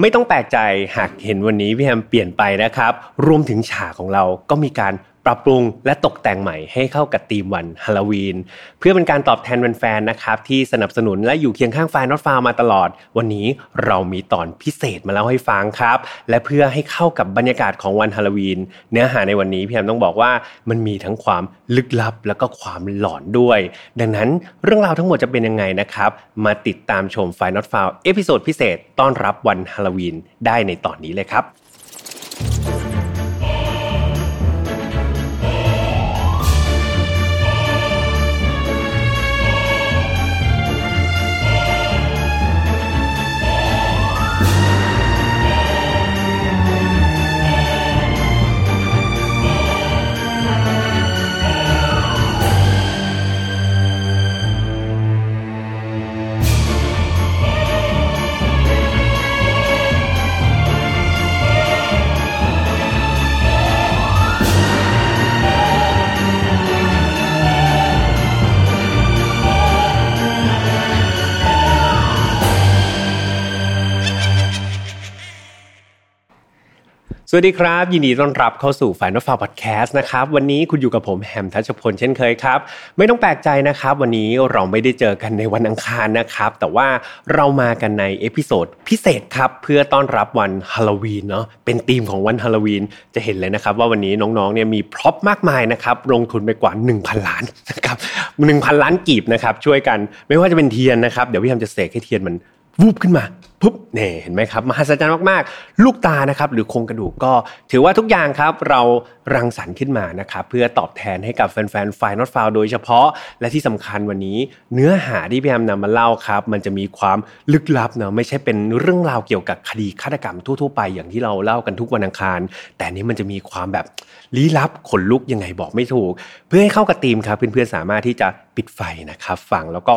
ไม่ต้องแปลกใจหากเห็นวันนี้พี่แฮมเปลี่ยนไปนะครับ รวมถึงฉากของเราก็มีการ ปรับปรุงและตกแต่งใหม่ให้เข้ากับธีมวันฮาโลวีน เพื่อเป็นการตอบแทนแฟนๆนะครับที่สนับสนุนและอยู่เคียงข้างไฟนอตฟาวมาตลอด วันนี้เรามีตอนพิเศษมาเล่าให้ฟังครับ และเพื่อให้เข้ากับบรรยากาศของวันฮาโลวีน เนื้อหาในวันนี้พี่แอมต้องบอกว่ามันมีทั้งความลึกลับแล้วก็ความหลอนด้วย ดังนั้นเรื่องราวทั้งหมดจะเป็นยังไงนะครับมาติดตามชม File Not Found episode พิเศษต้อนรับวันฮาโลวีนได้ในตอนนี้เลยครับ สวัสดีครับ ยินดีต้อนรับเข้าสู่ File Not Found พอดแคสต์นะครับวันนี้คุณอยู่กับผมแฮมทัชพลเช่นเคยครับ ไม่ต้องแปลกใจนะครับ วันนี้เราไม่ได้เจอกันในวันอังคารนะครับ แต่ว่าเรามากันใน episode พิเศษครับ เพื่อต้อนรับวันฮาโลวีนเนาะเป็นธีมของวันฮาโลวีนจะเห็นเลยนะครับ ว่าวันนี้น้องๆเนี่ยมี prop มากมายนะครับลงทุนไปกว่า 1,000 ล้านนะครับหนึ่งพันล้านกีบนะครับช่วยกันไม่ว่าจะเป็นเทียนนะครับเดี๋ยวพี่แฮมจะเสกให้เทียนมัน วูบขึ้นมาปุ๊บเนี่ยเห็นไหมครับมหัศจรรย์มากๆ ลูกตานะครับหรือโครงกระดูกก็ถือว่าทุกอย่างครับเรารังสรรค์ขึ้นมานะครับเพื่อตอบแทนให้กับแฟนๆไฟนอตฟาวโดยเฉพาะ และที่สำคัญวันนี้ เนื้อหาที่พี่แอมนำมาเล่าครับ มันจะมีความลึกลับเนาะไม่ใช่เป็นเรื่องราวเกี่ยวกับคดีฆาตกรรมทั่วๆไปอย่างที่เราเล่ากันทุกวันอังคาร แต่นี้มันจะมีความแบบลี้ลับขนลุกยังไงบอกไม่ถูก เพื่อให้เข้ากับธีมครับเพื่อนๆสามารถที่จะปิดไฟนะครับฟังแล้วก็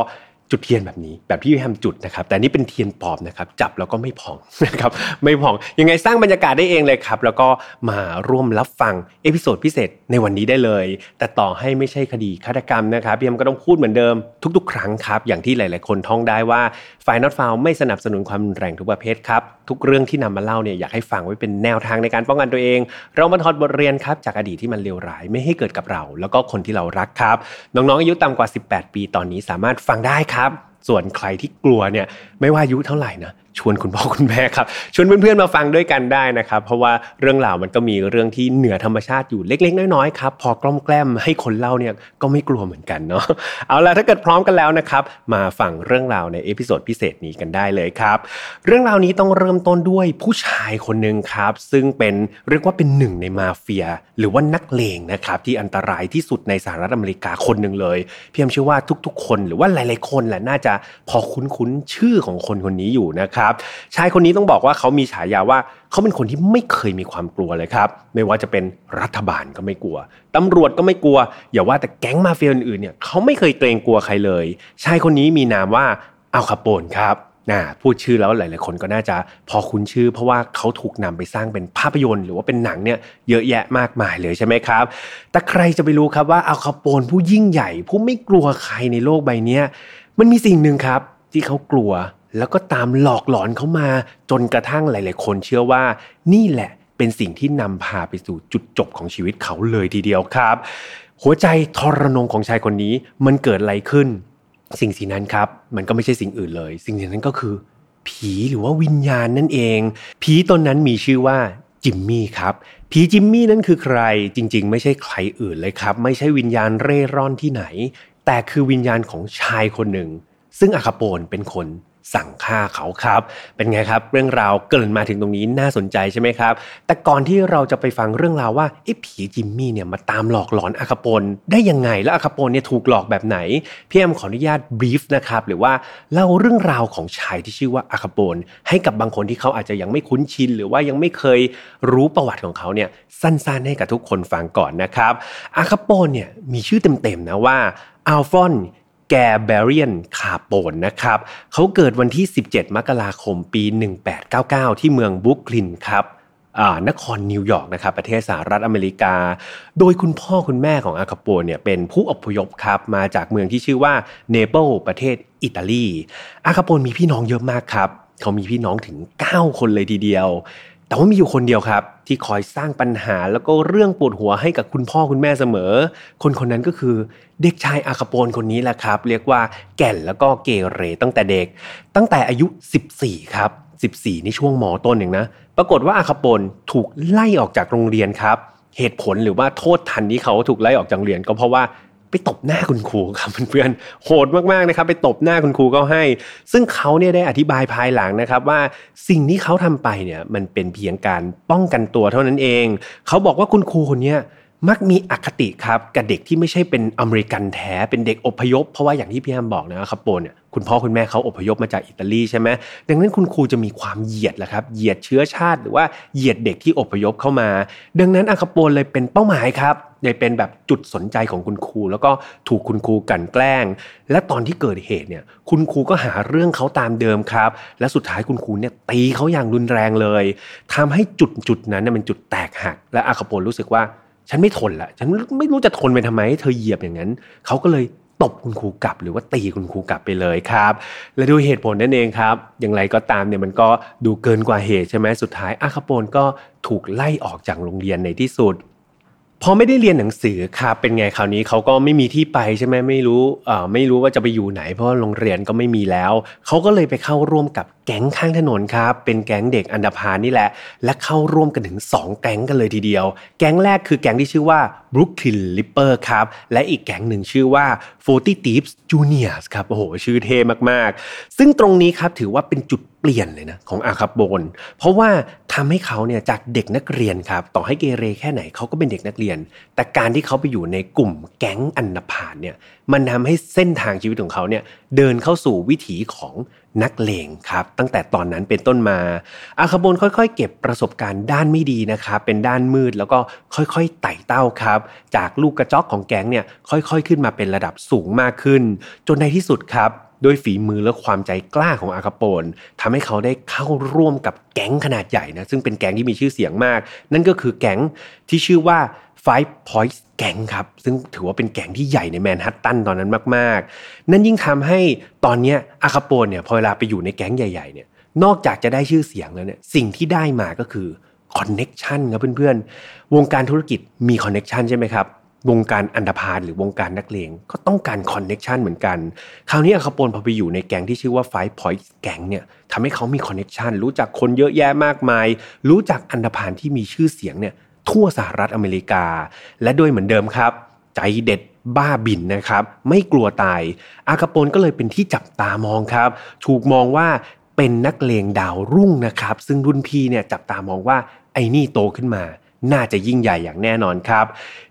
จุดเทียนแบบนี้แบบที่พี่แฮมจุดนะครับแต่นี่เป็นเทียนปลอมนะครับจับแล้วก็ไม่พองนะครับไม่พองยังไงสร้างบรรยากาศได้เองเลยครับแล้วก็มาร่วมรับฟัง episode พิเศษในวันนี้ได้เลย แต่ต่อให้ไม่ใช่คดีฆาตกรรมนะครับพี่แฮมก็ต้องพูดเหมือนเดิมทุก ๆ ครั้งครับอย่างที่หลาย ๆ คนท่องได้ว่า File Not Found ไม่สนับสนุนความรุนแรงทุกประเภทครับทุกเรื่องที่นำมาเล่าเนี่ยอยากให้ฟังไว้เป็นแนวทางในการป้องกันตัวเอง เรามาถอดบทเรียนครับจากอดีตที่มันเลวร้ายไม่ให้เกิดกับเรา แล้วก็คนที่เรารักครับน้องๆอายุต่ำกว่า 18 ปีตอนนี้สามารถฟังได้ครับส่วนใครที่กลัวเนี่ยไม่ว่าอายุเท่าไหร่นะ ชวนคุณพ่อคุณแม่ครับชวนเพื่อนๆมาฟังด้วยกันได้นะครับ เพราะว่าเรื่องราวมันก็มีเรื่องที่เหนือธรรมชาติอยู่เล็ก ๆ น้อยๆครับพอกล้อมแกล้มให้คนเล่าเนี่ยก็ไม่กลัวเหมือนกันเนาะเอาล่ะถ้าเกิดพร้อมกันแล้วนะครับมาฟังเรื่องราวใน episode พิเศษนี้กันได้เลยครับ เรื่องราวนี้ต้องเริ่มต้นด้วยผู้ชายคนหนึ่งครับ ซึ่งเป็นเรียกว่าเป็นหนึ่งในมาเฟีย หรือว่านักเลงนะครับที่อันตรายที่สุดในสหรัฐอเมริกาคนหนึ่งเลยเพียมเชื่อว่าทุก ๆ คนหรือว่าหลาย ๆคนแหละน่าจะพอคุ้นๆชื่อของคนคนนี้อยู่นะครับชายคนนี้ต้องบอกว่าเขามีฉายาว่าเขาเป็นคนที่ไม่เคยมีความกลัวเลยครับ ไม่ว่าจะเป็นรัฐบาลก็ไม่กลัว ตำรวจก็ไม่กลัว อย่าว่าแต่แก๊งมาเฟียอื่นๆเนี่ยเขาไม่เคยเกรงกลัวใครเลย ชายคนนี้มีนามว่าอัลคาโปนครับนะพูดชื่อแล้วหลาย ๆ คนก็น่าจะพอคุ้นชื่อ เพราะว่าเขาถูกนำไปสร้างเป็นภาพยนตร์ หรือว่าเป็นหนังเนี่ยเยอะแยะมากมายเลยใช่ไหมครับ แต่ใครจะไปรู้ครับว่าอัลคาโปนผู้ยิ่งใหญ่ ผู้ไม่กลัวใครในโลกใบนี้มันมีสิ่งหนึ่งครับที่เขากลัว แล้วก็ตามหลอกหลอนเขามาจนกระทั่งหลาย ๆ คนเชื่อว่านี่แหละเป็นสิ่งที่นำพาไปสู่จุดจบของชีวิตเขาเลยทีเดียวครับ หัวใจทรนงของชายคนนี้มันเกิดอะไรขึ้น สิ่งสิ่งนั้นครับ มันก็ไม่ใช่สิ่งอื่นเลย สิ่งสิ่งนั้นก็คือ ผีหรือว่าวิญญาณนั่นเอง ผีตนนั้นมีชื่อว่าจิมมี่ครับผีจิมมี่นั้นคือใครจริง ๆ ไม่ใช่ใครอื่นเลยครับ ไม่ใช่วิญญาณเร่ร่อนที่ไหน แต่คือวิญญาณของชายคนหนึ่ง ซึ่งอาคาโปนเป็นคน สั่งฆ่าเขาครับ เป็นไงครับ เรื่องราวเกิดมาถึงตรงนี้น่าสนใจใช่ไหมครับ แต่ก่อนที่เราจะไปฟังเรื่องราวว่าไอ้ผีจิมมี่เนี่ยมาตามหลอกหลอนอาคาปนได้ยังไงและอาคาปนเนี่ยถูกหลอกแบบไหนพี่แอมขออนุญาตบรีฟนะครับหรือว่าเล่าเรื่องราวของชายที่ชื่อว่าอาคาปนให้กับบางคนที่เขาอาจจะยังไม่คุ้นชิน หรือว่ายังไม่เคยรู้ประวัติของเขาเนี่ยสั้นๆให้กับทุกคนฟังก่อนนะครับอาคาปนเนี่ยมีชื่อเต็มๆนะว่าอัลฟอน แกเบรียนคาโปนนะครับเขาเกิดวันที่ 17 มกราคมปี 1899 ที่เมืองบุคลินครับนครนิวยอร์กนะครับประเทศสหรัฐอเมริกา โดยคุณพ่อคุณแม่ของอาคาโปเนี่ยเป็นผู้อพยพครับมาจากเมืองที่ชื่อว่าเนเปิลประเทศอิตาลีอาคาโปนมีพี่น้องเยอะมากครับ เขามีพี่น้องถึง 9 คนเลยทีเดียว แต่ว่ามีอยู่คนเดียวครับ ที่คอยสร้างปัญหาแล้วก็เรื่องปวดหัวให้กับคุณพ่อคุณแม่เสมอ คนคนนั้นก็คือเด็กชายอาคาโปนคนนี้แหละครับ เรียกว่าแก่นแล้วก็เกเรตั้งแต่เด็ก ตั้งแต่อายุ 14 ครับ 14ในช่วงหมอต้นเองนะ ปรากฏว่าอาคาโปนถูกไล่ออกจากโรงเรียนครับ เหตุผลหรือว่าโทษทันที่เขาถูกไล่ออกจากโรงเรียนก็เพราะว่า ไปตบหน้าคุณครูครับเพื่อนๆโหดมากๆนะครับ ไปตบหน้าคุณครูก็ให้ ซึ่งเขาเนี่ยได้อธิบายภายหลังนะครับ ว่าสิ่งที่เขาทำไปเนี่ยมันเป็นเพียงการป้องกันตัวเท่านั้นเอง เขาบอกว่าคุณครูคนนี้มักมีอคติครับกับเด็กที่ไม่ใช่เป็นอเมริกันแท้เป็นเด็กอพยพ เพราะว่าอย่างที่พี่แอมบอกนะครับโปนเนี่ย คุณพ่อคุณแม่เขาอพยพมาจากอิตาลีใช่ไหมดังนั้นคุณครูจะมีความเหยียดแหละครับเหยียดเชื้อชาติหรือว่าเหยียดเด็กที่อพยพเข้ามา ดังนั้นอาคาโปนเลยเป็นเป้าหมายครับเลยเป็นแบบจุดสนใจของคุณครู แล้วก็ถูกคุณครูกันแกล้ง และตอนที่เกิดเหตุเนี่ยคุณครูก็หาเรื่องเขาตามเดิมครับ และสุดท้ายคุณครูเนี่ยตีเขาอย่างรุนแรงเลยทำให้จุดจุดนั้นเนี่ยเป็นจุดแตกหัก และอาคาโปนรู้สึกว่าฉันไม่ทนละฉันไม่รู้จะทนไปทำไมให้เธอเหยียบอย่างนั้นเขาก็เลย ตบคุณครูกลับหรือว่าตีคุณครูกลับไปเลยครับ และด้วยเหตุผลนั่นเองครับ อย่างไรก็ตามเนี่ยมันก็ดูเกินกว่าเหตุใช่ไหมสุดท้ายอาคาโปนก็ถูกไล่ออกจากโรงเรียนในที่สุดพอไม่ได้เรียนหนังสือครับเป็นไงคราวนี้เขาก็ไม่มีที่ไปใช่ไหมไม่รู้อ่าไม่รู้ว่าจะไปอยู่ไหน เพราะโรงเรียนก็ไม่มีแล้ว เขาก็เลยไปเข้าร่วมกับแก๊งข้างถนนครับ เป็นแก๊งเด็กอันดาพานนี่แหละ และเข้าร่วมกันถึง 2 แก๊งกันเลยทีเดียว แก๊งแรกคือแก๊งที่ชื่อว่า Brooklyn Ripper ครับ และอีกแก๊งหนึ่งชื่อว่า 40 Thieves Juniors ครับ โอ้โห ชื่อเท่มาก ๆ ซึ่งตรงนี้ครับถือว่าเป็นจุดเปลี่ยนเลยนะของอาคาโบน เพราะว่าทำให้เขาเนี่ยจากเด็กนักเรียนครับ ต่อให้เกเรแค่ไหนเขาก็เป็นเด็กนักเรียน แต่การที่เขาไปอยู่ในกลุ่มแก๊งอันดาพานเนี่ย มันทำให้เส้นทางชีวิตของเขาเนี่ยเดินเข้าสู่วิถีของ นักเลงครับตั้งแต่ตอนนั้นเป็นต้นมาอาคาบนค่อยๆ เก็บประสบการณ์ด้านไม่ดีนะครับเป็นด้านมืดแล้วก็ค่อยๆไต่เต้าครับ จากลูกกระจอกของแก๊งเนี่ยค่อยๆ ขึ้นมาเป็นระดับสูงมากขึ้น จนในที่สุดครับ ด้วยฝีมือและความใจกล้าของอาคาโปนทำให้เขาได้เข้าร่วมกับแก๊งขนาดใหญ่นะซึ่งเป็นแก๊งที่มีชื่อเสียงมาก นั่นก็คือแก๊งที่ชื่อว่า Five Points แก๊งครับ ซึ่งถือว่าเป็นแก๊งที่ใหญ่ในแมนฮัตตันตอนนั้นมาก ๆ นั่นยิ่งทำให้ตอนนี้อัลคาโปนเนี่ยพอเวลาไปอยู่ในแก๊งใหญ่ๆเนี่ยนอกจากจะได้ชื่อเสียงแล้วเนี่ยสิ่งที่ได้มาก็คือ connection ครับเพื่อนๆ วงการธุรกิจมี connection ใช่ไหมครับ วงการอันธพาลหรือวงการนักเลงก็ต้องการ connection เหมือนกัน คราวนี้อัลคาโปนพอไปอยู่ในแก๊งที่ชื่อว่า Five Points แก๊งเนี่ยทำให้เขามี connection รู้จักคนเยอะแยะมากมาย รู้จักอันธพาลที่มีชื่อเสียงเนี่ยทั่วสหรัฐอเมริกา และด้วยเหมือนเดิมครับ ใจเด็ดบ้าบินนะครับ ไม่กลัวตาย อาคาโปนก็เลยเป็นที่จับตามองครับ ถูกมองว่าเป็นนักเลงดาวรุ่งนะครับ ซึ่งรุ่นพี่เนี่ยจับตามองว่าไอ้นี่โตขึ้นมา น่าจะยิ่งใหญ่อย่างแน่นอนครับ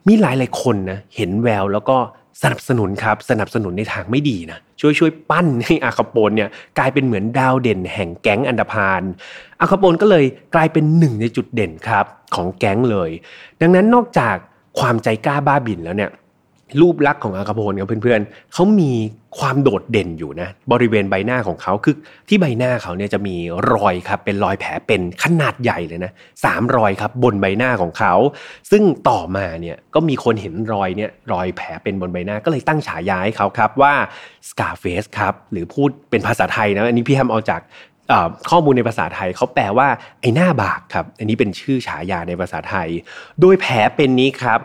มีหลายหลายคนนะเห็นแววแล้วก็สนับสนุนครับสนับสนุนในทางไม่ดีนะช่วยช่วยปั้นให้อาคาโปนเนี่ยกลายเป็นเหมือนดาวเด่นแห่งแก๊งอันดพานอาคาโปนก็เลยกลายเป็นหนึ่งในจุดเด่นครับของแก๊งเลย ดังนั้นนอกจากความใจกล้าบ้าบินแล้วเนี่ย รูปลักษณ์ของอาคาโพนกับเพื่อนๆเขามีความโดดเด่นอยู่นะ บริเวณใบหน้าของเขาคือที่ใบหน้าเขาเนี่ยจะมีรอยครับ เป็นรอยแผลเป็นขนาดใหญ่เลยนะสามรอยครับบนใบหน้าของเขา ซึ่งต่อมาเนี่ยก็มีคนเห็นรอยเนี่ยรอยแผลเป็นบนใบหน้าก็เลยตั้งฉายาให้เขาครับว่า Scarface ครับหรือพูดเป็นภาษาไทยนะอันนี้พี่แฮมเอาจากข้อมูลในภาษาไทยเขาแปลว่าไอ้หน้าบากครับ อันนี้เป็นชื่อฉายาในภาษาไทย โดยแผลเป็นนี้ครับ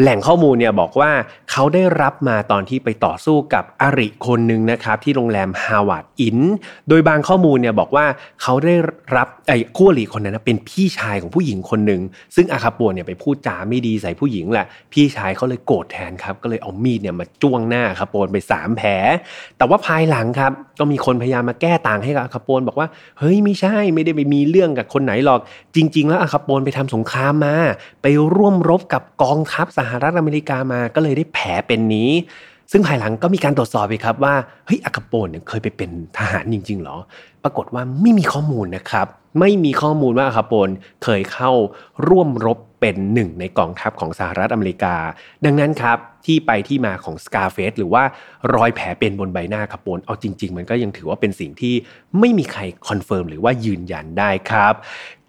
แหล่งข้อมูลเนี่ยบอกว่าเขาได้รับมาตอนที่ไปต่อสู้กับอริคนหนึ่งนะครับที่โรงแรมฮาวาดอิน โดยบางข้อมูลเนี่ยบอกว่าเขาได้รับไอ้คู่อริคนนั้นเป็นพี่ชายของผู้หญิงคนหนึ่งซึ่งอาคาปัวเนี่ยไปพูดจาไม่ดีใส่ผู้หญิงแหละพี่ชายเขาเลยโกรธแทนครับก็เลยเอามีดเนี่ยมาจ้วงหน้าคาโปนไป 3 แผล แต่ว่าภายหลังครับก็มีคนพยายามมาแก้ต่างให้กับอาคาโปนบอกว่าเฮ้ยไม่ใช่ไม่ได้ไปมีเรื่องกับคนไหนหรอก จริง ๆ แล้วอาคาโปนไปทำสงครามมา ไปร่วมรบกับกองทัพสหรัฐอเมริกามาก็เลยได้แผลเป็นนี้ ซึ่งภายหลังก็มีการตรวจสอบไปครับว่าเฮ้ยอากาโปนเนี่ยเคยไปเป็นทหารจริง ๆ หรอ ปรากฏว่าไม่มีข้อมูลนะครับ ไม่มีข้อมูลว่าอาคาโปนเคยเข้าร่วมรบเป็นหนึ่งในกองทัพของสหรัฐอเมริกา ดังนั้นครับที่ไปที่มาของ Scarface หรือว่ารอยแผลเป็นบนใบหน้าคาโปนเอาจริง ๆ มันก็ยังถือว่าเป็นสิ่งที่ไม่มีใคร confirm หรือว่ายืนยันได้ครับ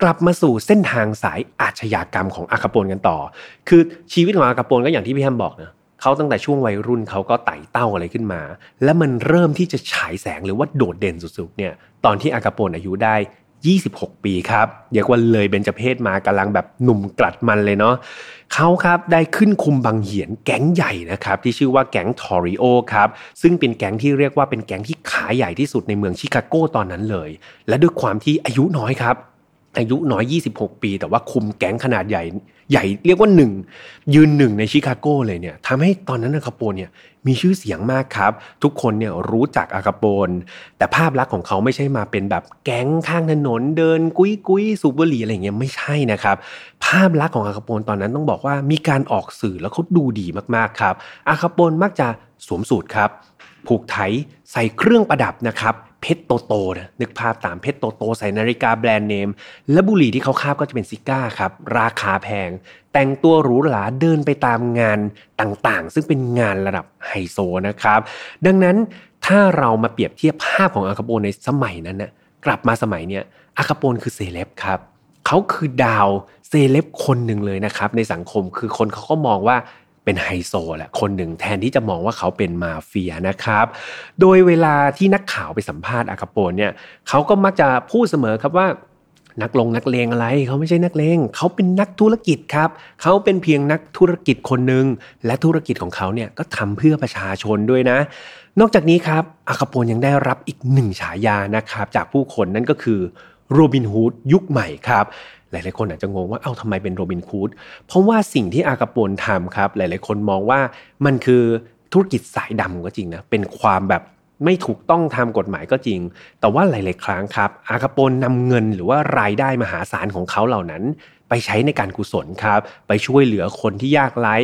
กลับมาสู่เส้นทางสายอาชญากรรมของอาคาโปนกันต่อ คือชีวิตของอาคาโปนก็อย่างที่พี่แฮมบอกนะ เขาตั้งแต่ช่วงวัยรุ่นเขาก็ไต่เต้าอะไรขึ้นมา และมันเริ่มที่จะฉายแสงหรือว่าโดดเด่นสุดๆเนี่ยตอนที่อาคาโปนอายุได้ 26 ปีครับเรียกว่าเลยเบญจเพศมากำลังแบบหนุ่มกลัดมันเลยเนาะเขาครับได้ขึ้นคุมบางเหียนแก๊งใหญ่นะครับที่ชื่อว่าแก๊งทอริโอครับซึ่งเป็นแก๊งที่เรียกว่าเป็นแก๊งที่ขาใหญ่ที่สุดในเมืองชิคาโกตอนนั้นเลย และด้วยความที่อายุน้อยครับอายุน้อย 26 ปี แต่ว่าคุมแก๊งขนาดใหญ่ใหญ่เรียกว่าหนึ่งยืนหนึ่งในชิคาโกเลยเนี่ยทำให้ตอนนั้นอาคาโปนเนี่ยมีชื่อเสียงมากครับ ทุกคนเนี่ยรู้จักอาคาโปน แต่ภาพลักษณ์ของเขาไม่ใช่มาเป็นแบบแก๊งข้างถนนเดินกุ้ยกุ้ยสูบบุหรี่อะไรเงี้ยไม่ใช่นะครับ ภาพลักษณ์ของอาคาโปนตอนนั้นต้องบอกว่ามีการออกสื่อแล้วเขาดูดีมากๆครับอาคาโปนมักจะสวมสูทครับ ผูกไถใส่เครื่องประดับนะครับ เพชรโตโตนะนึกภาพตามเพชรโตโตใส่นาฬิกาแบรนด์เนม และบุหรี่ที่เขาคาบก็จะเป็นซิก้าครับ ราคาแพง แต่งตัวหรูหราเดินไปตามงานต่างๆ ซึ่งเป็นงานระดับไฮโซนะครับ ดังนั้นถ้าเรามาเปรียบเทียบภาพของอาคาโปนในสมัยนั้นนะกลับมาสมัยเนี้ยอาคาโปนคือเซเลบครับเขาคือดาวเซเลบคนหนึ่งเลยนะครับในสังคมคือคนเขาก็มองว่า เป็นไฮโซแหละคนหนึ่งแทนที่จะมองว่าเขาเป็นมาเฟียนะครับ โดยเวลาที่นักข่าวไปสัมภาษณ์อาคาโปนเนี่ยเขาก็มักจะพูดเสมอครับว่านักลงนักเลงอะไรเขาไม่ใช่นักเลงเขาเป็นนักธุรกิจครับเขาเป็นเพียงนักธุรกิจคนหนึ่งและธุรกิจของเขาเนี่ยก็ทำเพื่อประชาชนด้วยนะ นอกจากนี้ครับอาคาโปนยังได้รับอีกหนึ่งฉายานะครับจากผู้คนนั่นก็คือโรบินฮูดยุคใหม่ครับ หลาย ๆ คนอาจจะงงว่าเอ้าทำไมเป็นโรบินคูดเพราะว่าสิ่งที่อากาปนทำครับ หลาย ๆ คนมองว่ามันคือธุรกิจสายดำก็จริงนะเป็นความแบบไม่ถูกต้องทำกฎหมายก็จริง แต่ว่าหลาย ๆ ครั้งครับ อากาปนนำเงินหรือว่ารายได้มหาศาลของเขาเหล่านั้น ไปใช้ในการกุศลครับ ไปช่วยเหลือคนที่ยากไร้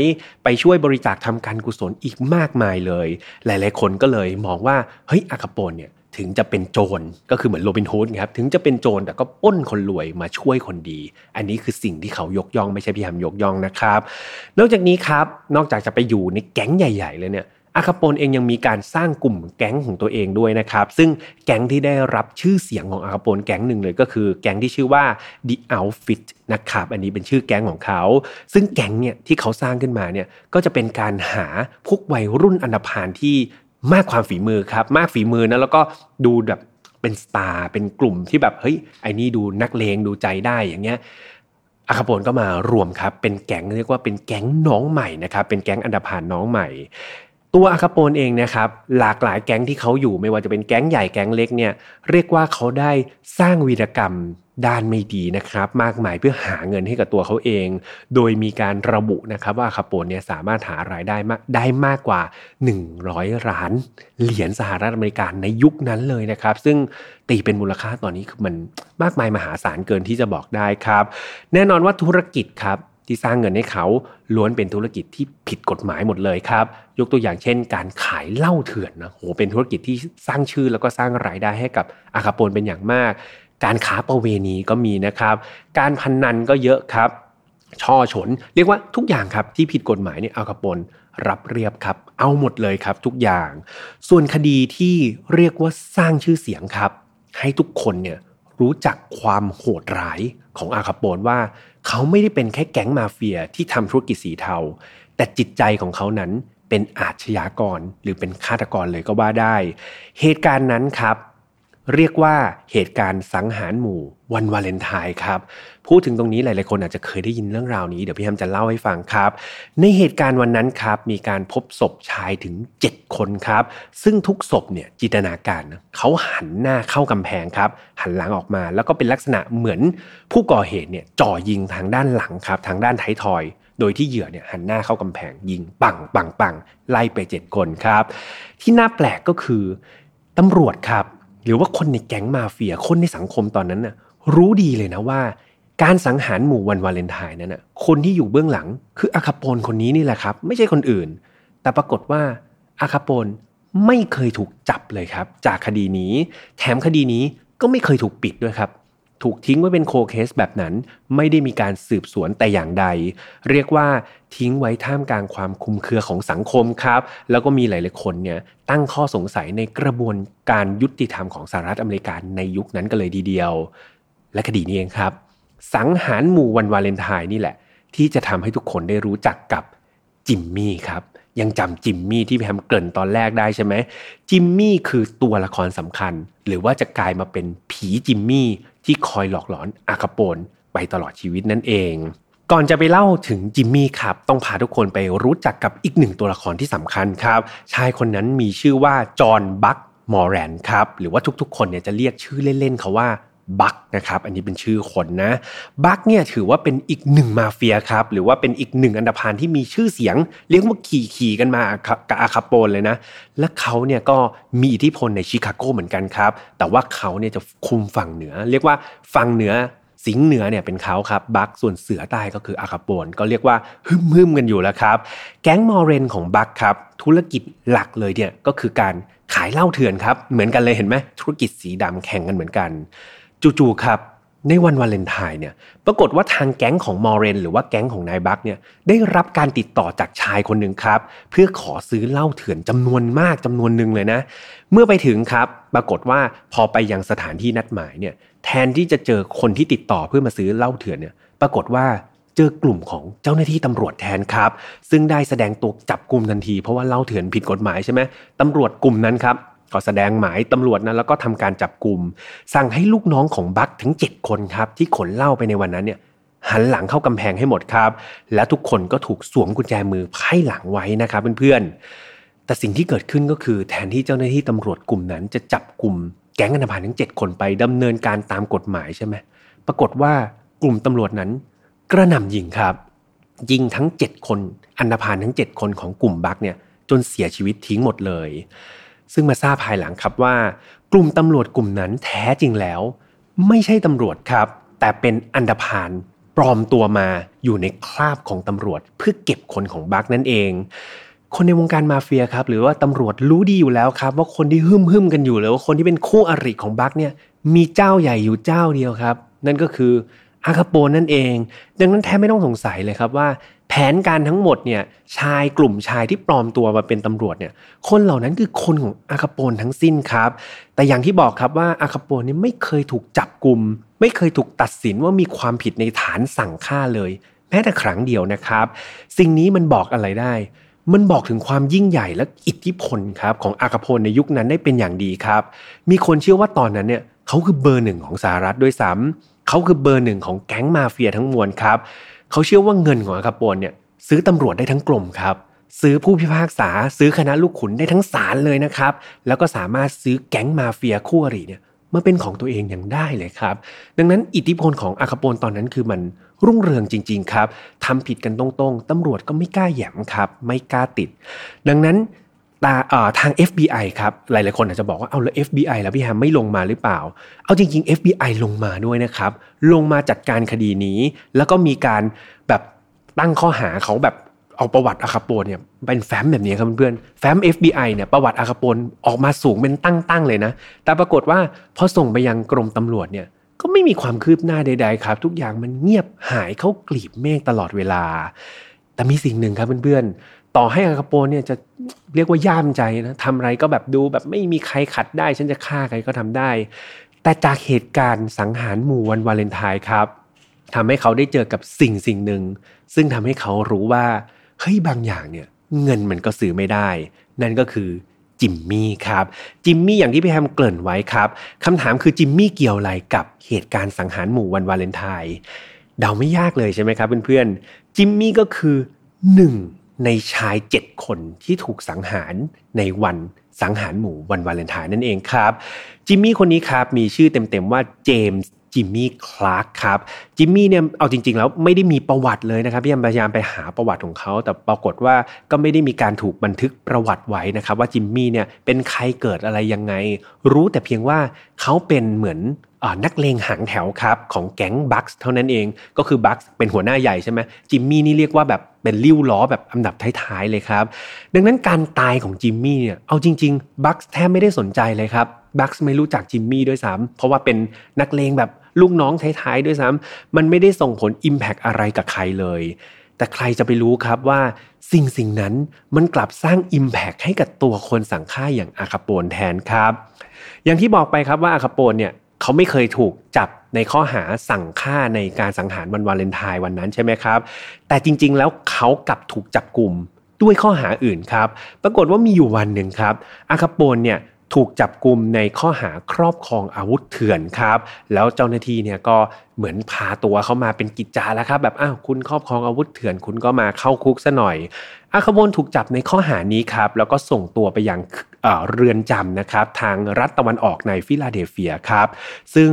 ไปช่วยบริจาคทำการกุศลอีกมากมายเลย หลาย ๆ คนก็เลยมองว่า เฮ้ยอากาปนเนี่ย ถึงจะเป็นโจรก็คือเหมือนโรบินฮูดครับถึงจะเป็นโจรแต่ก็ป้นคนรวยมาช่วยคนดี อันนี้คือสิ่งที่เขายกย่องไม่ใช่พี่ฮัมยกย่องนะครับ นอกจากนี้ครับนอกจากจะไปอยู่ในแก๊งใหญ่ๆเลยเนี่ยอาคาโปนเองยังมีการสร้างกลุ่มแก๊งของตัวเองด้วยนะครับ ซึ่งแก๊งที่ได้รับชื่อเสียงของอาคาโปนแก๊งหนึ่งเลยก็คือแก๊งที่ชื่อว่า The Outfit นะครับอันนี้เป็นชื่อแก๊งของเขา ซึ่งแก๊งเนี่ยที่เขาสร้างขึ้นมาเนี่ยก็จะเป็นการหาพวกวัยรุ่นอันดพานที่ มากความฝีมือครับ มากฝีมือนะแล้วก็ดูแบบเป็นสตาร์เป็นกลุ่มที่แบบเฮ้ยไอ้นี่ดูนักเลงดูใจได้อย่างเงี้ยอาคาโปนก็มารวมครับ เป็นแก๊งเรียกว่าเป็นแก๊งน้องใหม่นะครับ เป็นแก๊งอันดพานน้องใหม่ ตัวอาคาโปนเองนะครับหลากหลายแก๊งที่เขาอยู่ไม่ว่าจะเป็นแก๊งใหญ่แก๊งเล็กเนี่ยเรียกว่าเขาได้สร้างวีรกรรม ด้านไม่ดีนะครับ มากมายเพื่อหาเงินให้กับตัวเขาเอง โดยมีการระบุนะครับว่าคาโปนเนี่ยสามารถหารายได้มากได้มากกว่า 100ล้าน เหรียญสหรัฐอเมริกาในยุคนั้นเลยนะครับ ซึ่งตีเป็นมูลค่าตอนนี้คือมันมากมายมหาศาลเกินที่จะบอกได้ครับ แน่นอนว่าธุรกิจครับที่สร้างเงินให้เขาล้วนเป็นธุรกิจที่ผิดกฎหมายหมดเลยครับ ยกตัวอย่างเช่น การขายเหล้าเถื่อนนะโหเป็นธุรกิจที่สร้างชื่อแล้วก็สร้างรายได้ให้กับอาคาโปนเป็นอย่างมาก การค้าประเวณีก็มีนะครับ การพนนันก็เยอะครับ ช่อฉน เรียกว่าทุกอย่างครับที่ผิดกฎหมายเนี่ยเอากระปนรับเรียบครับ เอาหมดเลยครับทุกอย่าง ส่วนคดีที่เรียกว่าสร้างชื่อเสียงครับ ให้ทุกคนเนี่ยรู้จักความโหดร้ายของอาคาโปนว่า เขาไม่ได้เป็นแค่แก๊งมาเฟียที่ทำธุรกิจสีเทา แต่จิตใจของเขานั้นเป็นอาชญากรหรือเป็นฆาตกรเลยก็ว่าได้ เหตุการณ์นั้นครับ เรียกว่าเหตุการณ์สังหารหมู่วันวาเลนไทน์ครับ พูดถึงตรงนี้หลาย ๆ คนอาจจะเคยได้ยินเรื่องราวนี้ เดี๋ยวพี่แฮมจะเล่าให้ฟังครับ ในเหตุการณ์วันนั้นครับ มีการพบศพชายถึง 7 คนครับ ซึ่งทุกศพเนี่ยจินตนาการเขาหันหน้าเข้ากำแพงครับ หันหลังออกมา แล้วก็เป็นลักษณะเหมือนผู้ก่อเหตุเนี่ยจ่อยิงทางด้านหลังครับ ทางด้านท้ายทอยโดยที่เหยื่อเนี่ยหันหน้าเข้ากำแพงยิงปังปังปังไล่ไป 7 คนครับ ที่น่าแปลกก็คือตำรวจครับ หรือว่าคนในแก๊งมาเฟียคนในสังคมตอนนั้นน่ะรู้ดีเลยนะว่า การสังหารหมู่วันวาเลนไทน์นั้นน่ะคนที่อยู่เบื้องหลังคืออาคาโปนคนนี้นี่แหละครับ ไม่ใช่คนอื่น แต่ปรากฏว่าอาคาโปนไม่เคยถูกจับเลยครับ จากคดีนี้ แถมคดีนี้ก็ไม่เคยถูกปิดด้วยครับ ถูกทิ้งไว้เป็นโคเคสแบบนั้น ไม่ได้มีการสืบสวนแต่อย่างใด เรียกว่าทิ้งไว้ท่ามกลางความคุมเครือของสังคมครับ แล้วก็มีหลายๆคนเนี่ยตั้งข้อสงสัยในกระบวนการยุติธรรมของสหรัฐอเมริกาในยุคนั้นกันเลยดีเดียว และคดีนี้เองครับ สังหารหมู่วันวาเลนไทน์นี่แหละ ที่จะทำให้ทุกคนได้รู้จักกับจิมมี่ครับ ยังจำจิมมี่ที่แพมเกริ่นตอนแรกได้ใช่ไหมจิมมี่คือตัวละครสำคัญ หรือว่าจะกลายมาเป็นผีจิมมี่ที่คอยหลอกหลอนอาคาโปนไปตลอดชีวิตนั่นเอง ก่อนจะไปเล่าถึงจิมมี่ครับ ต้องพาทุกคนไปรู้จักกับอีกหนึ่งตัวละครที่สำคัญครับ ชายคนนั้นมีชื่อว่าจอห์นบัคมอร์แรนครับ หรือว่าทุกๆ คนเนี่ยจะเรียกชื่อเล่นๆเขาว่า บัคนะครับอันนี้เป็นชื่อคนนะบัคเนี่ยถือว่าเป็นอีกหนึ่งมาเฟียครับหรือว่าเป็นอีกหนึ่งอันธพาลที่มีชื่อเสียง เรียกว่าขี่ขี่กันมากับอาคาโปนเลยนะ และเขาเนี่ยก็มีอิทธิพลในชิคาโกเหมือนกันครับ แต่ว่าเขาเนี่ยจะคุมฝั่งเหนือ เรียกว่าฝั่งเหนือสิงเหนือเนี่ยเป็นเขาครับบัคส่วนเสือใต้ก็คืออาคาโปนก็เรียกว่าฮึมฮึมกันอยู่แล้วครับ แก๊งมอร์เรนของบัคครับ ธุรกิจหลักเลยเนี่ยก็คือการขายเหล้าเถื่อนครับ เหมือนกันเลยเห็นไหมธุรกิจสีดำแข่งกันเหมือนกัน จู่ๆครับในวันวาเลนไทน์เนี่ยปรากฏว่าทางแก๊งของมอร์เรนหรือว่าแก๊งของนายบัคเนี่ยได้รับการติดต่อจากชายคนหนึ่งครับ เพื่อขอซื้อเหล้าเถื่อนจำนวนมากจำนวนหนึ่งเลยนะ เมื่อไปถึงครับ ปรากฏว่าพอไปยังสถานที่นัดหมายเนี่ยแทนที่จะเจอคนที่ติดต่อเพื่อมาซื้อเหล้าเถื่อนเนี่ยปรากฏว่าเจอกลุ่มของเจ้าหน้าที่ตำรวจแทนครับ ซึ่งได้แสดงตัวจับกลุ่มทันทีเพราะว่าเหล้าเถื่อนผิดกฎหมายใช่ไหมตำรวจกลุ่มนั้นครับ ก็แสดงหมายตำรวจนะแล้วก็ทำการจับกลุ่มสั่งให้ลูกน้องของบัคถึง 7 คนครับ ที่ขนเหล้าไปในวันนั้นเนี่ยหันหลังเข้ากำแพงให้หมดครับ และทุกคนก็ถูกสวมกุญแจมือไพ่หลังไว้นะครับเพื่อนๆ แต่สิ่งที่เกิดขึ้นก็คือแทนที่เจ้าหน้าที่ตำรวจกลุ่มนั้นจะจับกลุ่มแก๊งอันธพาลทั้ง 7 คนไปดำเนินการตามกฎหมายใช่ไหมปรากฏว่ากลุ่มตำรวจนั้น กระหน่ำยิงครับ ยิงทั้ง 7 คนอันธพาลทั้ง 7 คนของกลุ่มบัคเนี่ยจนเสียชีวิตทิ้งหมดเลย ซึ่งมาทราบภายหลังครับว่า กลุ่มตำรวจกลุ่มนั้นแท้จริงแล้ว ไม่ใช่ตำรวจครับ แต่เป็นอันดพานปลอมตัวมาอยู่ในคราบของตำรวจ เพื่อเก็บคนของบัคนั่นเอง คนในวงการมาเฟียครับ หรือว่าตำรวจรู้ดีอยู่แล้วครับ ว่าคนที่หึ่มหึมกันอยู่หรือว่าคนที่เป็นคู่อริของบัคเนี่ยมีเจ้าใหญ่อยู่เจ้าเดียวครับ นั่นก็คือ อาคาโปนนั่นเอง ดังนั้นแทบไม่ต้องสงสัยเลยครับว่า แผนการทั้งหมดเนี่ยชายกลุ่มชายที่ปลอมตัวมาเป็นตำรวจเนี่ยคนเหล่านั้นคือคนของอาคาโปนทั้งสิ้นครับ แต่อย่างที่บอกครับว่าอาคาโปนนี่ไม่เคยถูกจับกลุ่มไม่เคยถูกตัดสินว่ามีความผิดในฐานสั่งฆ่าเลย แม้แต่ครั้งเดียวนะครับ สิ่งนี้มันบอกอะไรได้มันบอกถึงความยิ่งใหญ่และอิทธิพลครับของอาคาโปนในยุคนั้นได้เป็นอย่างดีครับ มีคนเชื่อว่าตอนนั้นเนี่ยเขาคือเบอร์หนึ่งของสหรัฐด้วยซ้ำ เขาคือเบอร์หนึ่งของแก๊งมาเฟียทั้งมวลครับเขาเชื่อว่าเงินของอาคาโปนเนี่ยซื้อตำรวจได้ทั้งกลมครับซื้อผู้พิพากษาซื้อคณะลูกขุนได้ทั้งศาลเลยนะครับ แล้วก็สามารถซื้อแก๊งมาเฟียคู่อริเนี่ยมาเป็นของตัวเองอย่างได้เลยครับ ดังนั้นอิทธิพลของอาคาโปนตอนนั้นคือมันรุ่งเรืองจริง ๆ ครับทำผิดกันตรงๆตำรวจก็ไม่กล้าแหยมครับ ไม่กล้าติด ดังนั้น ตาทาง FBI ครับ หลายๆคนอาจจะบอกว่าเอาแล้ว FBI แล้วพี่แฮมไม่ลงมาหรือเปล่า เอาจริง ๆ FBI ลงมาด้วยนะครับ ลงมาจัดการคดีนี้ แล้วก็มีการแบบตั้งข้อหาเขาแบบเอาประวัติอาคาโปนเนี่ยเป็นแฟ้มแบบนี้ครับเพื่อนแฟ้ม FBI เนี่ยประวัติอาคาโปนออกมาสูงเป็นตั้งๆเลยนะ แต่ปรากฏว่าพอส่งไปยังกรมตำรวจเนี่ยก็ไม่มีความคืบหน้าใด ๆ ครับ ทุกอย่างมันเงียบหายเข้ากลีบเมฆตลอดเวลา แต่มีสิ่งหนึ่งครับเพื่อน ต่อให้อาคาโปเนี่ยจะเรียกว่าย่ามใจนะทำอะไรก็แบบดูแบบไม่มีใครขัดได้ ฉันจะฆ่าใครก็ทำได้ แต่จากเหตุการณ์สังหารหมู่วันวาเลนไทน์ครับทำให้เขาได้เจอกับสิ่งสิ่งหนึ่ง ซึ่งทำให้เขารู้ว่าเฮ้ยบางอย่างเนี่ยเงินมันก็ซื้อไม่ได้ นั่นก็คือจิมมี่ครับ จิมมี่อย่างที่พี่แฮมเกริ่นไว้ครับคำถามคือจิมมี่เกี่ยวอะไรกับเหตุการณ์สังหารหมู่วันวาเลนไทน์เดาไม่ยากเลยใช่ไหมครับเพื่อนๆจิมมี่ก็คือหนึ่ง ในชายเจ็ดคนที่ถูกสังหารในวันสังหารหมู่วันวาเลนไทน์นั่นเองครับจิมมี่คนนี้ครับมีชื่อเต็มๆว่าเจมส์จิมมี่คลาร์กครับจิมมี่เนี่ยเอาจริงๆแล้วไม่ได้มีประวัติเลยนะครับพี่พยายามไปหาประวัติของเขา แต่ปรากฏว่าก็ไม่ได้มีการถูกบันทึกประวัติไว้นะครับว่าจิมมี่เนี่ยเป็นใครเกิดอะไรยังไง รู้แต่เพียงว่าเขาเป็นเหมือน นักเลงหางแถวครับของแก๊งบัคส์เท่านั้นเองก็คือบัคส์เป็นหัวหน้าใหญ่ใช่ไหมจิมมี่นี่เรียกว่าแบบเป็นลิ่วล้อแบบอันดับท้ายๆเลยครับ ดังนั้นการตายของจิมมี่เนี่ยเอาจริงๆบัคส์แทบไม่ได้สนใจเลยครับบัคส์ไม่รู้จักจิมมี่ด้วยซ้ำเพราะว่าเป็นนักเลงแบบลูกน้องท้ายๆด้วยซ้ำมันไม่ได้ส่งผล Impact อะไรกับใครเลยแต่ใครจะไปรู้ครับว่าสิ่งสิ่งนั้นมันกลับสร้าง Impact ให้กับตัวคนสั่งฆ่าอย่างอาคาโปนแทนครับ อย่างที่บอกไปครับว่าอาคาโปนเนี่ย เขาไม่เคยถูกจับในข้อหาสั่งฆ่าในการสังหารวันวาเลนไทน์วันนั้นใช่ไหมครับ แต่จริงๆ แล้วเขากลับถูกจับกลุ่มด้วยข้อหาอื่นครับ ปรากฏว่ามีอยู่วันหนึ่งครับอาคาโปนเนี่ยถูกจับกลุ่มในข้อหาครอบครองอาวุธเถื่อนครับ แล้วเจ้าหน้าที่เนี่ยก็เหมือนพาตัวเขามาเป็นกิจจาแล้วครับแบบอ้าวคุณครอบครองอาวุธเถื่อนคุณก็มาเข้าคุกซะหน่อยอาคาโปนถูกจับในข้อหานี้ครับ แล้วก็ส่งตัวไปยัง เรือนจำนะครับทางรัฐตะวันออกในฟิลาเดลเฟียครับซึ่ง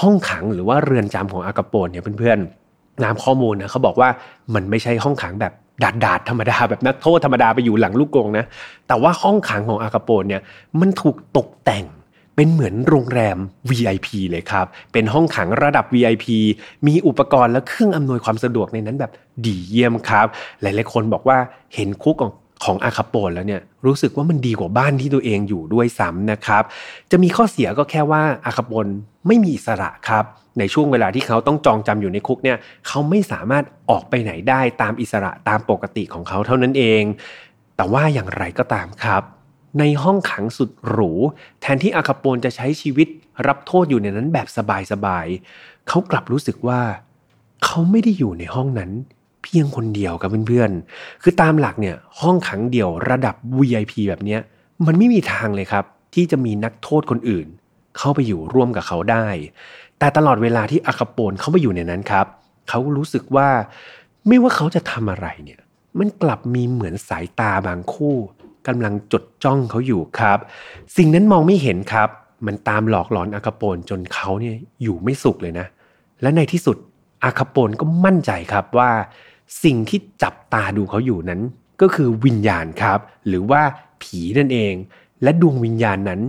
ห้องขังหรือว่าเรือนจำของอาคาโปนเนี่ยเพื่อนๆน้ำข้อมูลนะเขาบอกว่ามันไม่ใช่ห้องขังแบบดาดดาดธรรมดาแบบนักโทษธรรมดาไปอยู่หลังลูกกรงนะแต่ว่าห้องขังของอาคาโปนเนี่ยมันถูกตกแต่งเป็นเหมือนโรงแรม VIP เลยครับ เป็นห้องขังระดับ VIP มีอุปกรณ์และเครื่องอำนวยความสะดวกในนั้นแบบดีเยี่ยมครับ หลายๆคนบอกว่าเห็นคุกของ ของอาคาโปนแล้วเนี่ยรู้สึกว่ามันดีกว่าบ้านที่ตัวเองอยู่ด้วยซ้ำนะครับ จะมีข้อเสียก็แค่ว่าอาคาโปนไม่มีอิสระครับ ในช่วงเวลาที่เขาต้องจองจำอยู่ในคุกเนี่ยเขาไม่สามารถออกไปไหนได้ตามอิสระตามปกติของเขาเท่านั้นเอง แต่ว่าอย่างไรก็ตามครับ ในห้องขังสุดหรู แทนที่อาคาโปนจะใช้ชีวิตรับโทษอยู่ในนั้นแบบสบายๆเขากลับรู้สึกว่า เขาไม่ได้อยู่ในห้องนั้น เพียงคนเดียวกับเพื่อนๆ คือตามหลักเนี่ยห้องขังเดี่ยวระดับ VIP แบบนี้มันไม่มีทางเลยครับ ที่จะมีนักโทษคนอื่น เข้าไปอยู่ร่วมกับเขาได้ แต่ตลอดเวลาที่อาคาโปนเขาไปอยู่ในนั้นครับ เขารู้สึกว่าไม่ว่าเขาจะทำอะไรเนี่ยมันกลับมีเหมือนสายตาบางคู่กำลังจดจ้องเขาอยู่ครับ สิ่งนั้นมองไม่เห็นครับ มันตามหลอกหลอนอาคาโปนจนเขาเนี่ยอยู่ไม่สุขเลยนะ และในที่สุดอาคาโปนก็มั่นใจครับว่า สิ่งที่จับตาดูเขาอยู่นั้น ก็คือวิญญาณครับ หรือว่าผีนั่นเอง และดวงวิญญาณนั้น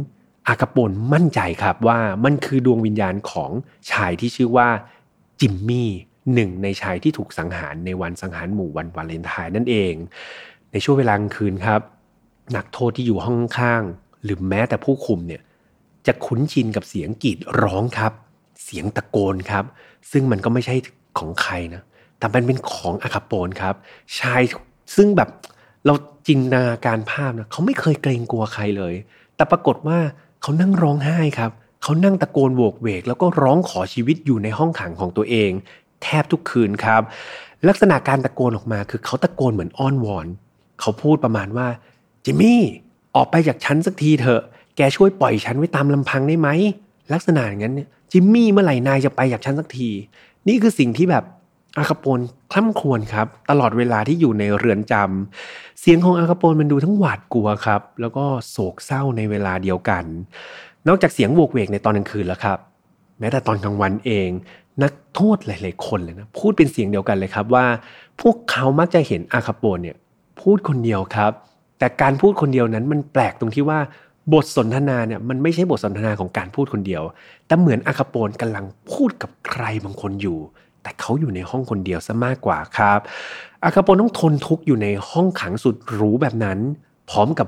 อากาปนมั่นใจครับว่ามันคือดวงวิญญาณของชายที่ชื่อว่าจิมมี่หนึ่งในชายที่ถูกสังหารในวันสังหารหมู่วันวาเลนไทน์นั่นเอง ในช่วงเวลากลางคืนครับ นักโทษที่อยู่ห้องข้าง หรือแม้แต่ผู้คุมเนี่ยจะคุ้นชินกับเสียงกรีดร้องครับ เสียงตะโกนครับ ซึ่งมันก็ไม่ใช่ของใครนะ แต่มันเป็นของอาคาโปนครับ ชายซึ่งแบบเราจินตนาการภาพนะเขาไม่เคยเกรงกลัวใครเลย แต่ปรากฏว่าเขานั่งร้องไห้ครับ เขานั่งตะโกนโวกเวก แล้วก็ร้องขอชีวิตอยู่ในห้องขังของตัวเอง แทบทุกคืนครับ ลักษณะการตะโกนออกมาคือเขาตะโกนเหมือนอ้อนวอน เขาพูดประมาณว่าจิมมี่ออกไปจากฉันสักทีเถอะ แกช่วยปล่อยฉันไว้ตามลำพังได้ไหมลักษณะอย่างนั้นเนี่ยจิมมี่เมื่อไหร่นายจะไปจากฉันสักที นี่คือสิ่งที่แบบ อาคาโปนคล่ำควรครับ ตลอดเวลาที่อยู่ในเรือนจำเสียงของอาคาโปนมันดูทั้งหวาดกลัวครับ แล้วก็โศกเศร้าในเวลาเดียวกัน นอกจากเสียงโวกเวกในตอนกลางคืนแล้วครับ แม้แต่ตอนกลางวันเอง นักโทษหลาย ๆ คนเลยนะพูดเป็นเสียงเดียวกันเลยครับว่า พวกเขามักจะเห็นอาคาโปนเนี่ยพูดคนเดียวครับ แต่การพูดคนเดียวนั้นมันแปลกตรงที่ว่าบทสนทนาเนี่ยมันไม่ใช่บทสนทนาของการพูดคนเดียว แต่เหมือนอาคาโปนกำลังพูดกับใครบางคนอยู่ แต่เขาอยู่ในห้องคนเดียวซะมากกว่าครับอาคาโปต้องทนทุกข์อยู่ในห้องขังสุดหรูแบบนั้น พร้อมกับ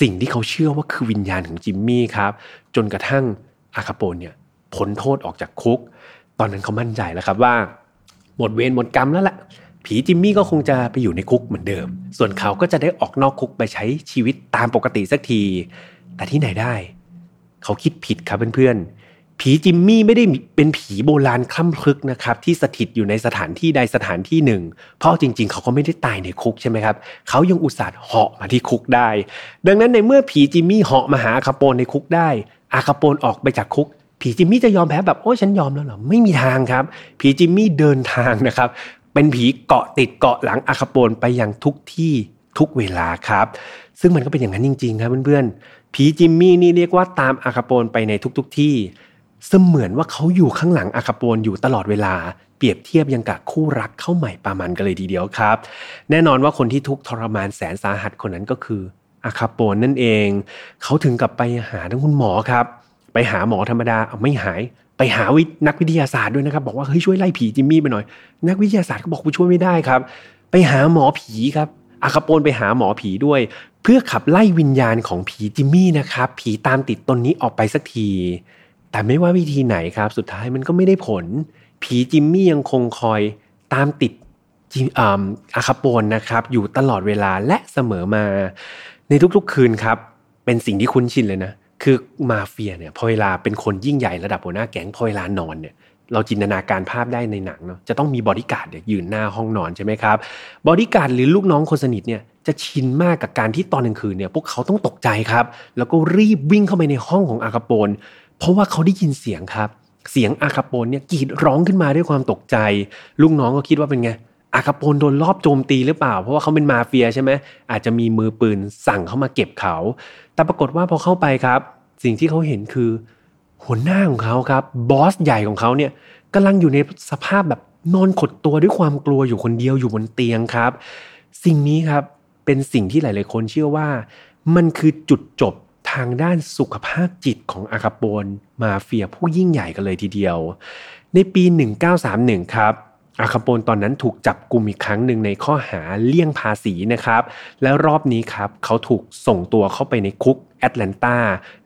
สิ่งที่เขาเชื่อว่าคือวิญญาณของจิมมี่ครับ จนกระทั่งอาคาโปเนี่ยพ้นโทษออกจากคุก ตอนนั้นเขามั่นใจแล้วครับว่า หมดเวรหมดกรรมแล้วแหละผีจิมมี่ก็คงจะไปอยู่ในคุกเหมือนเดิม ส่วนเขาก็จะได้ออกนอกคุกไปใช้ชีวิตตามปกติสักที แต่ที่ไหนได้ เขาคิดผิดครับเพื่อนๆ ผีจิมมี่ไม่ได้เป็นผีโบราณคล่ำคลึกนะครับที่สถิตอยู่ในสถานที่ใดสถานที่หนึ่ง เพราะจริงๆ เขาก็ไม่ได้ตายในคุกใช่ไหมครับเขายังอุตส่าห์เหาะมาที่คุกได้ ดังนั้นในเมื่อผีจิมมี่เหาะมาหาอาคาโปนในคุกได้ อาคาโปนออกไปจากคุก ผีจิมมี่จะยอมแพ้แบบโอ้ฉันยอมแล้วเหรอไม่มีทางครับ ผีจิมมี่เดินทางนะครับ เป็นผีเกาะติดเกาะหลังอาคาโปนไปยังทุกที่ทุกเวลาครับ ซึ่งมันก็เป็นอย่างนั้นจริงๆครับเพื่อนๆผีจิมมี่นี่เรียกว่าตามอาคาโปนไปในทุกๆที่ เสมือนว่าเขาอยู่ข้างหลังอาคาโปนอยู่ตลอดเวลา เปรียบเทียบยังกับคู่รักเข้าใหม่ประมันกันเลยทีเดียวครับ แน่นอนว่าคนที่ทุกทรมานแสนสาหัสคนนั้นก็คืออาคาโปนนั่นเอง เขาถึงกับไปหาทั้งคุณหมอครับ ไปหาหมอธรรมดาเอาไม่หายไปหาวินักวิทยาศาสตร์ด้วยนะครับ บอกว่าเฮ้ยช่วยไล่ผีจิมมี่ไปหน่อย นักวิทยาศาสตร์ก็บอกว่าช่วยไม่ได้ครับ ไปหาหมอผีครับอาคาโปนไปหาหมอผีด้วย เพื่อขับไล่วิญญาณของผีจิมมี่นะครับ ผีตามติดตนนี้ออกไปสักที แต่ไม่ว่าวิธีไหนครับ สุดท้ายมันก็ไม่ได้ผล ผีจิมมี่ยังคงคอยตามติดจิอาคาโปนนะครับอยู่ตลอดเวลาและเสมอมา ในทุกๆคืนครับ เป็นสิ่งที่คุ้นชินเลยนะ คือมาเฟียเนี่ยพอเวลาเป็นคนยิ่งใหญ่ระดับหัวหน้าแก๊งพอเวลานอนเนี่ยเราจินตนาการภาพได้ในหนังเนาะจะต้องมีบอดี้การ์ดยืนหน้าห้องนอนใช่ไหมครับบอดี้การ์ดหรือลูกน้องคนสนิทเนี่ยจะจะชินมากกับการที่ตอนกลางคืนเนี่ยพวกเขาต้องตกใจครับ แล้วก็รีบวิ่งเข้าไปในห้องของอาคาโปน เพราะว่าเขาได้ยินเสียงครับ เสียงอาคาโปนเนี่ยกรีดร้องขึ้นมาด้วยความตกใจ ลูกน้องก็คิดว่าเป็นไงอาคาโปนโดนรอบโจมตีหรือเปล่า เพราะว่าเขาเป็นมาเฟียใช่ไหมอาจจะมีมือปืนสั่งเข้ามาเก็บเขา แต่ปรากฏว่าพอเข้าไปครับ สิ่งที่เขาเห็นคือ หัวหน้าของเขาครับบอสใหญ่ของเขาเนี่ยกำลังอยู่ในสภาพแบบนอนขดตัวด้วยความกลัวอยู่คนเดียวอยู่บนเตียงครับ สิ่งนี้ครับเป็นสิ่งที่หลาย ๆ คนเชื่อว่า มันคือจุดจบ ทางด้านสุขภาพจิตของอาคาโปนมาเฟียผู้ยิ่งใหญ่กันเลยทีเดียว ในปี 1931 ครับอาคาโปนตอนนั้นถูกจับกลุ่มอีกครั้งหนึ่งในข้อหาเลี่ยงภาษีนะครับ แล้วรอบนี้ครับเขาถูกส่งตัวเข้าไปในคุกแอตแลนตา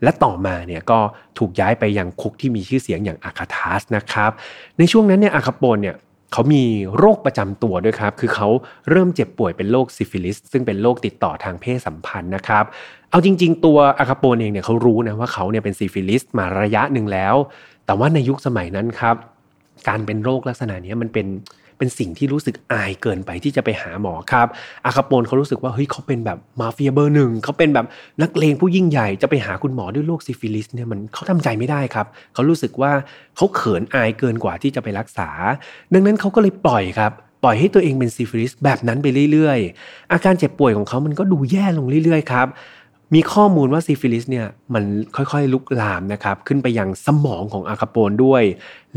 และต่อมาเนี่ยก็ถูกย้ายไปยังคุกที่มีชื่อเสียงอย่างอัลคาทราซนะครับ ในช่วงนั้นเนี่ยอาคาโปนเนี่ย เขามีโรคประจำตัวด้วยครับ คือเขาเริ่มเจ็บป่วยเป็นโรคซิฟิลิส ซึ่งเป็นโรคติดต่อทางเพศสัมพันธ์นะครับ เอาจริง ๆ ตัวอาคาโปนเองเนี่ยเขารู้นะว่าเขาเนี่ยเป็นซิฟิลิสมาระยะหนึ่งแล้ว แต่ว่าในยุคสมัยนั้นครับ การเป็นโรคลักษณะนี้มันเป็น เป็นสิ่งที่รู้สึกอายเกินไปที่จะไปหาหมอครับอาคาโปนเขารู้สึกว่าเฮ้ยเขาเป็นแบบมาเฟียเบอร์หนึ่งเขาเป็นแบบนักเลงผู้ยิ่งใหญ่จะไปหาคุณหมอด้วยโรคซิฟิลิสเนี่ยมันเขาทำใจไม่ได้ครับเขารู้สึกว่าเขาเขินอายเกินกว่าที่จะไปรักษา ดังนั้นเขาก็เลยปล่อยครับปล่อยให้ตัวเองเป็นซิฟิลิสแบบนั้นไปเรื่อยๆ อาการเจ็บป่วยของเขามันก็ดูแย่ลงเรื่อยๆครับ มีข้อมูลว่าซิฟิลิสเนี่ยมันค่อยๆลุกลามนะครับ ขึ้นไปยังสมองของอาคาโปนด้วย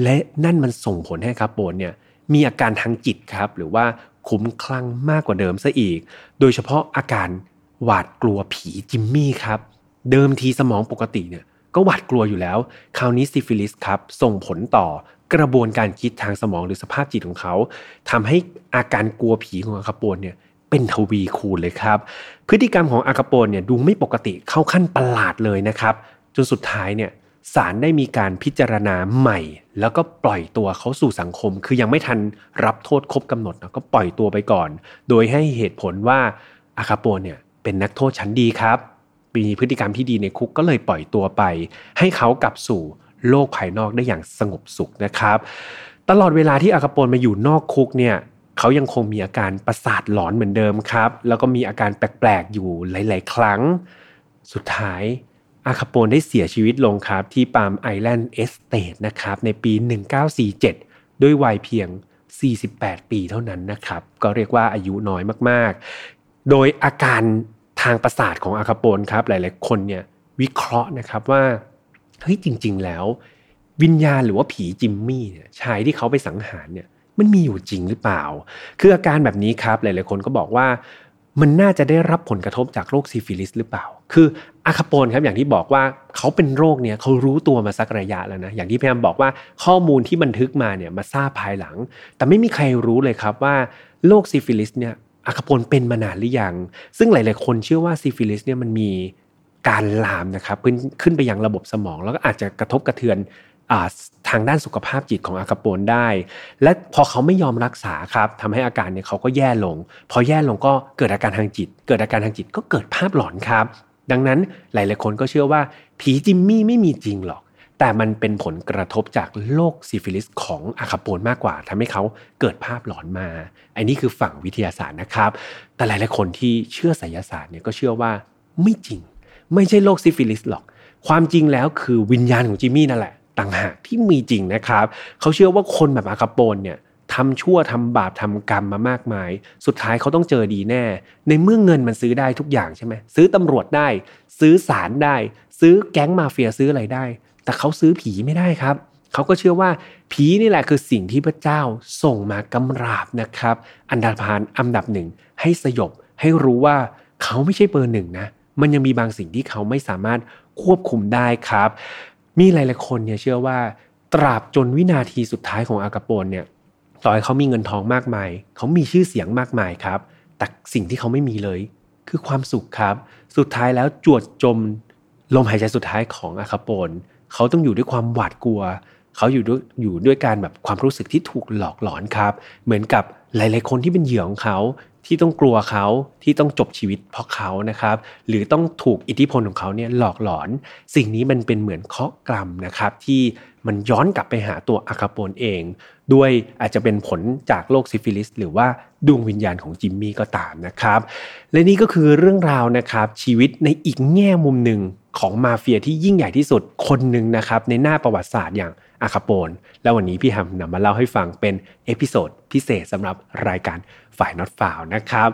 และนั่นมันส่งผลให้อาคาโปนเนี่ย มีอาการทางจิตครับหรือว่าคุ้มคลั่งมากกว่าเดิมซะอีก โดยเฉพาะอาการหวาดกลัวผีจิมมี่ครับเดิมทีสมองปกติเนี่ยก็หวาดกลัวอยู่แล้ว คราวนี้ซิฟิลิสครับส่งผลต่อกระบวนการคิดทางสมองหรือสภาพจิตของเขาทำให้อาการกลัวผีของอาคาโปนเนี่ยเป็นทวีคูณเลยครับ พฤติกรรมของอาคาโปนเนี่ยดูไม่ปกติเข้าขั้นประหลาดเลยนะครับ จนสุดท้ายเนี่ย ศาลได้มีการพิจารณาใหม่ แล้วก็ปล่อยตัวเขาสู่สังคม คือยังไม่ทันรับโทษครบกำหนดนะก็ปล่อยตัวไปก่อน โดยให้เหตุผลว่าอาคาโปเนี่ยเป็นนักโทษชั้นดีครับ มีพฤติกรรมที่ดีในคุกก็เลยปล่อยตัวไป ให้เขากลับสู่โลกภายนอกได้อย่างสงบสุขนะครับ ตลอดเวลาที่อาคาโปนมาอยู่นอกคุกเนี่ยเขายังคงมีอาการประสาทหลอนเหมือนเดิมครับ แล้วก็มีอาการแปลกๆอยู่หลาย ๆ ครั้ง สุดท้าย อาคาโปนได้เสียชีวิตลงครับที่ Palm Island Estate นะครับในปี 1947 ด้วยวัยเพียง 48 ปีเท่านั้นนะครับ ก็เรียกว่าอายุน้อยมากๆ โดยอาการทางประสาทของอาคาโปนครับหลายๆคนเนี่ยวิเคราะห์นะครับว่าเฮ้ยจริง ๆ แล้ว วิญญาณหรือว่าผีจิมมี่เนี่ยชายที่เขาไปสังหารเนี่ยมันมีอยู่จริงหรือเปล่า คืออาการแบบนี้ครับหลาย ๆ คนก็บอกว่า มันน่าจะได้รับผลกระทบจากโรคซิฟิลิสหรือเปล่า คืออาคาโปนครับอย่างที่บอกว่าเขาเป็นโรคเนี่ยเขารู้ตัวมาสักระยะแล้วนะ อย่างที่พยายามบอกว่าข้อมูลที่บันทึกมาเนี่ยมาทราบภายหลัง แต่ไม่มีใครรู้เลยครับว่าโรคซิฟิลิสเนี่ยอาคาโปนเป็นมานานหรือยัง ซึ่งหลาย ๆ คนเชื่อว่าซิฟิลิสเนี่ยมันมีการลามนะครับขึ้นขึ้นไปยังระบบสมอง แล้วก็อาจจะกระทบกระเทือน ทางด้านสุขภาพจิตของอาคาโปนได้ และพอเขาไม่ยอมรักษาครับทำให้อาการเนี่ยเขาก็แย่ลง พอแย่ลงก็เกิดอาการทางจิต เกิดอาการทางจิตก็เกิดภาพหลอนครับ ดังนั้นหลายๆคนก็เชื่อว่าผีจิมมี่ไม่มีจริงหรอก แต่มันเป็นผลกระทบจากโรคซิฟิลิสของอาคาโปนมากกว่าทำให้เขาเกิดภาพหลอนมาอันนี้คือฝั่งวิทยาศาสตร์นะครับ แต่หลายๆคนที่เชื่อไสยศาสตร์เนี่ยก็เชื่อว่าไม่จริง ไม่ใช่โรคซิฟิลิสหรอก ความจริงแล้วคือวิญญาณของจิมมี่นั่นแหละ ต่างหากที่มีจริงนะครับ เขาเชื่อว่าคนแบบอาคาโปนเนี่ยทำชั่วทำบาปทำกรรมมามากมาย สุดท้ายเขาต้องเจอดีแน่ ในเมื่อเงินมันซื้อได้ทุกอย่างใช่ไหมซื้อตำรวจได้ ซื้อศาลได้ ซื้อแก๊งมาเฟียซื้ออะไรได้ แต่เขาซื้อผีไม่ได้ครับเขาก็เชื่อว่าผีนี่แหละคือสิ่งที่พระเจ้าส่งมากำราบนะครับ อันดาพานอันดับหนึ่งให้สยบให้รู้ว่าเขาไม่ใช่เบอร์หนึ่งนะ มันยังมีบางสิ่งที่เขาไม่สามารถควบคุมได้ครับ มีหลายๆคนเนี่ยเชื่อว่า ตราบจนวินาทีสุดท้ายของอากาโปนเนี่ยต่อให้เขามีเงินทองมากมาย เขามีชื่อเสียงมากมายครับ แต่สิ่งที่เขาไม่มีเลย คือความสุขครับ สุดท้ายแล้วจวดจมลมหายใจสุดท้ายของอาคาโปน เขาต้องอยู่ด้วยความหวาดกลัว เขาอยู่ด้วยอยู่ด้วยการแบบความรู้สึกที่ถูกหลอกหลอนครับ เหมือนกับหลาย ๆ คนที่เป็นเหยื่อของเขา ที่ต้องกลัวเขาที่ต้องจบชีวิตเพราะเขานะครับ หรือต้องถูกอิทธิพลของเขาเนี่ยหลอกหลอน สิ่งนี้มันเป็นเหมือนเคราะห์กรรมนะครับ ที่มันย้อนกลับไปหาตัวอัลคาโปนเอง ด้วยอาจจะเป็นผลจากโรคซิฟิลิส หรือว่าดวงวิญญาณของจิมมี่ก็ตามนะครับ และนี่ก็คือเรื่องราวนะครับชีวิตในอีกแง่มุมหนึ่งของมาเฟียที่ยิ่งใหญ่ที่สุดคนหนึ่งนะครับในหน้าประวัติศาสตร์อย่าง อัลคาโปน แล้ววันนี้พี่แอมนำมาเล่าให้ฟังเป็น episode พิเศษสำหรับรายการ File Not Found นะครับ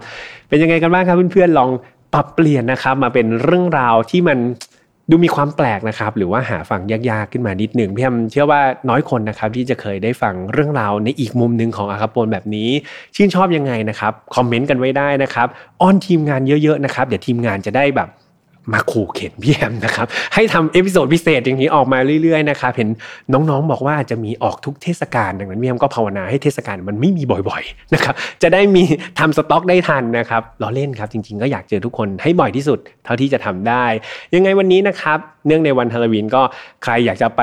เป็นยังไงกันบ้างครับเพื่อนๆลองปรับเปลี่ยนนะครับมาเป็นเรื่องราวที่มันดูมีความแปลกนะครับ หรือว่าหาฟังยากๆขึ้นมานิดหนึ่งพี่แอมเชื่อว่าน้อยคนนะครับ ที่จะเคยได้ฟังเรื่องราวในอีกมุมหนึ่งของอัลคาโปนแบบนี้ ชื่นชอบยังไงนะครับ คอมเมนต์กันไว้ได้นะครับ อ้อนทีมงานเยอะๆนะครับ เดี๋ยวทีมงานจะได้แบบ มาขู่เข็ญพี่แอมนะครับ ให้ทำ episode พิเศษอย่างนี้ออกมาเรื่อยๆนะครับเห็นน้องๆบอกว่าจะมีออกทุกเทศกาลดังนั้นพี่แอมก็ภาวนาให้เทศกาลมันไม่มีบ่อยๆนะครับจะได้มีทำสต็อกได้ทันนะครับล้อเล่นครับจริง ๆ ก็อยากเจอทุกคนให้บ่อยที่สุดเท่าที่จะทำได้ ยังไงวันนี้นะครับเนื่องในวันฮาโลวีนก็ใครอยากจะไป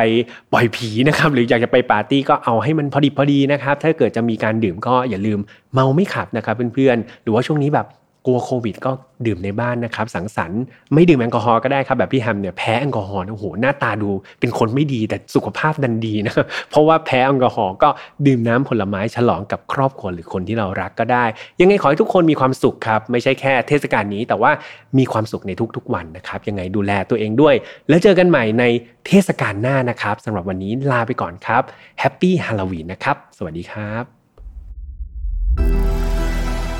ปล่อยผีนะครับหรืออยากจะไปปาร์ตี้ก็เอาให้มันพอดีพอดีนะครับถ้าเกิดจะมีการดื่มก็อย่าลืมเมาไม่ขับนะครับเพื่อนๆหรือว่าช่วงนี้แบบ กลัวโควิดก็ดื่มในบ้านนะครับ สังสรรค์ไม่ดื่มแอลกอฮอล์ก็ได้ครับแบบพี่แฮมเนี่ยแพ้แอลกอฮอล์โอ้โหหน้าตาดูเป็นคนไม่ดีแต่สุขภาพดันดีนะเพราะว่าแพ้แอลกอฮอล์ก็ดื่มน้ำผลไม้ฉลองกับครอบครัวหรือคนที่เรารักก็ได้ ยังไงขอให้ทุกคนมีความสุขครับ ไม่ใช่แค่เทศกาลนี้ แต่ว่ามีความสุขในทุกๆวันนะครับ ยังไงดูแลตัวเองด้วย แล้วเจอกันใหม่ในเทศกาลหน้านะครับสำหรับวันนี้ลาไปก่อนครับแฮปปี้ฮาโลวีนนะครับสวัสดีครับ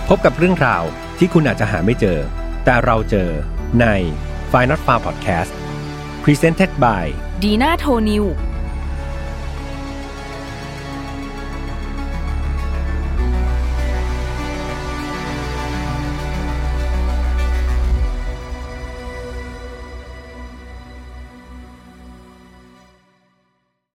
พบกับเรื่องราว ที่คุณอาจจะหาไม่เจอ แต่เราเจอใน f i n a l f a r Podcast Presented by Dina t o n i w